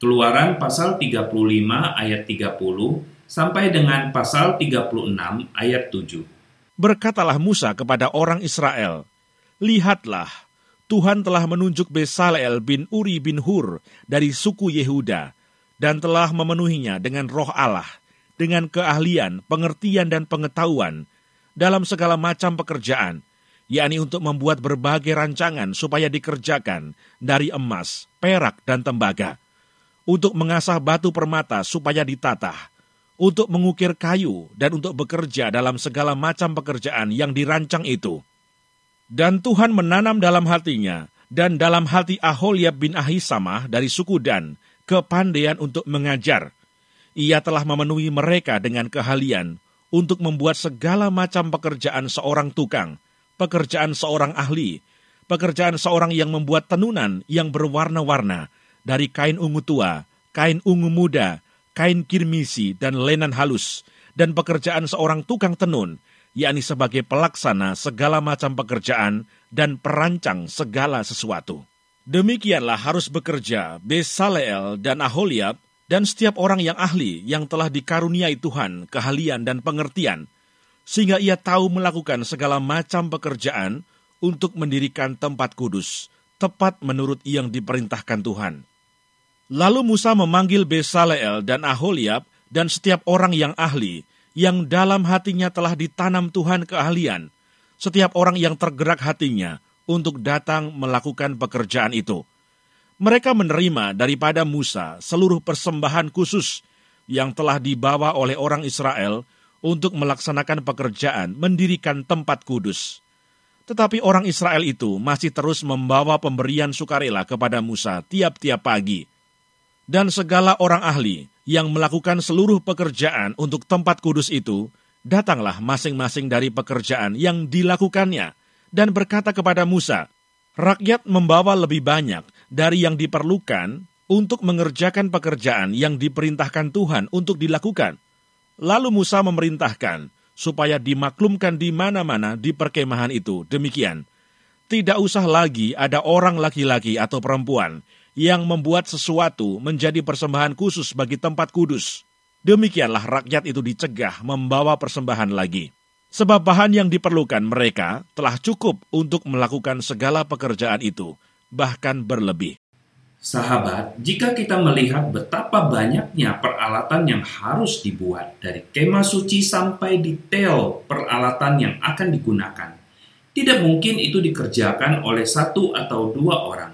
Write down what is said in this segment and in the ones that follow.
Keluaran pasal 35 ayat 30 sampai dengan pasal 36 ayat 7. Berkatalah Musa kepada orang Israel, Lihatlah, Tuhan telah menunjuk Besaleel bin Uri bin Hur dari suku Yehuda, dan telah memenuhinya dengan roh Allah, dengan keahlian, pengertian, dan pengetahuan dalam segala macam pekerjaan, yakni untuk membuat berbagai rancangan supaya dikerjakan dari emas, perak, dan tembaga untuk mengasah batu permata supaya ditata, untuk mengukir kayu, dan untuk bekerja dalam segala macam pekerjaan yang dirancang itu. Dan Tuhan menanam dalam hatinya, dan dalam hati Aholiab bin Ahisamah dari suku Dan, kepandaian untuk mengajar. Ia telah memenuhi mereka dengan keahlian untuk membuat segala macam pekerjaan seorang tukang, pekerjaan seorang ahli, pekerjaan seorang yang membuat tenunan yang berwarna-warna, dari kain ungu tua, kain ungu muda, kain kirmisi, dan lenan halus, dan pekerjaan seorang tukang tenun, yakni sebagai pelaksana segala macam pekerjaan dan perancang segala sesuatu. Demikianlah harus bekerja Besaleel dan Aholiab dan setiap orang yang ahli yang telah dikaruniai Tuhan keahlian dan pengertian, sehingga ia tahu melakukan segala macam pekerjaan untuk mendirikan tempat kudus, tepat menurut yang diperintahkan Tuhan. Lalu Musa memanggil Besaleel dan Aholiab dan setiap orang yang ahli, yang dalam hatinya telah ditanam Tuhan keahlian, setiap orang yang tergerak hatinya untuk datang melakukan pekerjaan itu. Mereka menerima daripada Musa seluruh persembahan khusus yang telah dibawa oleh orang Israel untuk melaksanakan pekerjaan mendirikan tempat kudus. Tetapi orang Israel itu masih terus membawa pemberian sukarela kepada Musa tiap-tiap pagi dan segala orang ahli yang melakukan seluruh pekerjaan untuk tempat kudus itu, datanglah masing-masing dari pekerjaan yang dilakukannya, dan berkata kepada Musa, Rakyat membawa lebih banyak dari yang diperlukan untuk mengerjakan pekerjaan yang diperintahkan Tuhan untuk dilakukan. Lalu Musa memerintahkan supaya dimaklumkan di mana-mana di perkemahan itu demikian. Tidak usah lagi ada orang laki-laki atau perempuan yang membuat sesuatu menjadi persembahan khusus bagi tempat kudus. Demikianlah rakyat itu dicegah membawa persembahan lagi. Sebab bahan yang diperlukan mereka telah cukup untuk melakukan segala pekerjaan itu, bahkan berlebih. Sahabat, jika kita melihat betapa banyaknya peralatan yang harus dibuat dari kemah suci sampai detail peralatan yang akan digunakan, tidak mungkin itu dikerjakan oleh satu atau dua orang.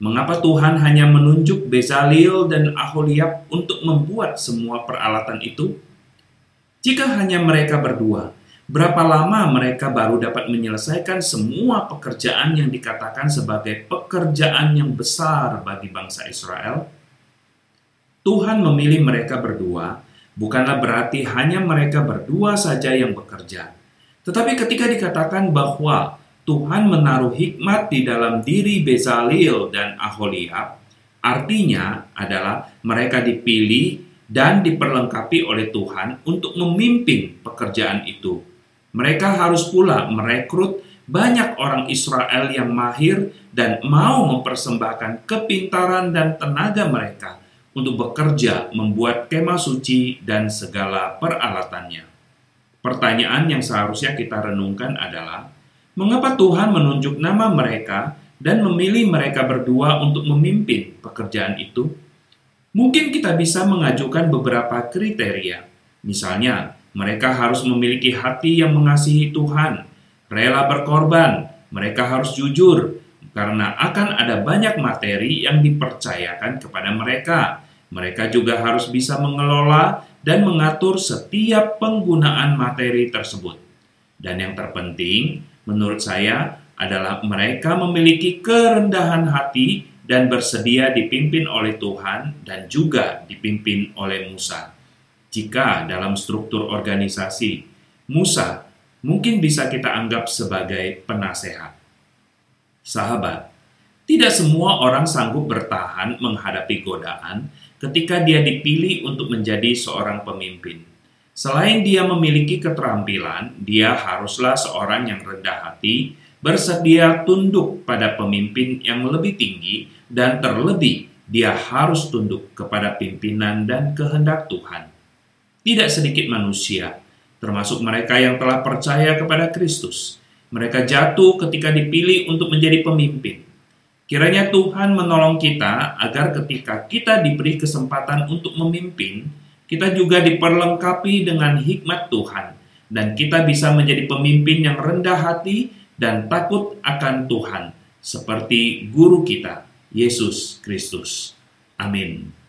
Mengapa Tuhan hanya menunjuk Bezalil dan Aholiab untuk membuat semua peralatan itu? Jika hanya mereka berdua, berapa lama mereka baru dapat menyelesaikan semua pekerjaan yang dikatakan sebagai pekerjaan yang besar bagi bangsa Israel? Tuhan memilih mereka berdua bukanlah berarti hanya mereka berdua saja yang bekerja. Tetapi ketika dikatakan bahwa Tuhan menaruh hikmat di dalam diri Bezalel dan Aholiab, artinya adalah mereka dipilih dan diperlengkapi oleh Tuhan untuk memimpin pekerjaan itu. Mereka harus pula merekrut banyak orang Israel yang mahir dan mau mempersembahkan kepintaran dan tenaga mereka untuk bekerja membuat kemah suci dan segala peralatannya. Pertanyaan yang seharusnya kita renungkan adalah, Mengapa Tuhan menunjuk nama mereka dan memilih mereka berdua untuk memimpin pekerjaan itu? Mungkin kita bisa mengajukan beberapa kriteria. Misalnya, mereka harus memiliki hati yang mengasihi Tuhan, rela berkorban, mereka harus jujur, karena akan ada banyak materi yang dipercayakan kepada mereka. Mereka juga harus bisa mengelola dan mengatur setiap penggunaan materi tersebut. Dan yang terpenting, menurut saya adalah mereka memiliki kerendahan hati dan bersedia dipimpin oleh Tuhan dan juga dipimpin oleh Musa. Jika dalam struktur organisasi, Musa mungkin bisa kita anggap sebagai penasehat. Sahabat, tidak semua orang sanggup bertahan menghadapi godaan ketika dia dipilih untuk menjadi seorang pemimpin. Selain dia memiliki keterampilan, dia haruslah seorang yang rendah hati, bersedia tunduk pada pemimpin yang lebih tinggi, dan terlebih dia harus tunduk kepada pimpinan dan kehendak Tuhan. Tidak sedikit manusia, termasuk mereka yang telah percaya kepada Kristus, mereka jatuh ketika dipilih untuk menjadi pemimpin. Kiranya Tuhan menolong kita agar ketika kita diberi kesempatan untuk memimpin, kita juga diperlengkapi dengan hikmat Tuhan, dan kita bisa menjadi pemimpin yang rendah hati dan takut akan Tuhan, seperti guru kita, Yesus Kristus. Amin.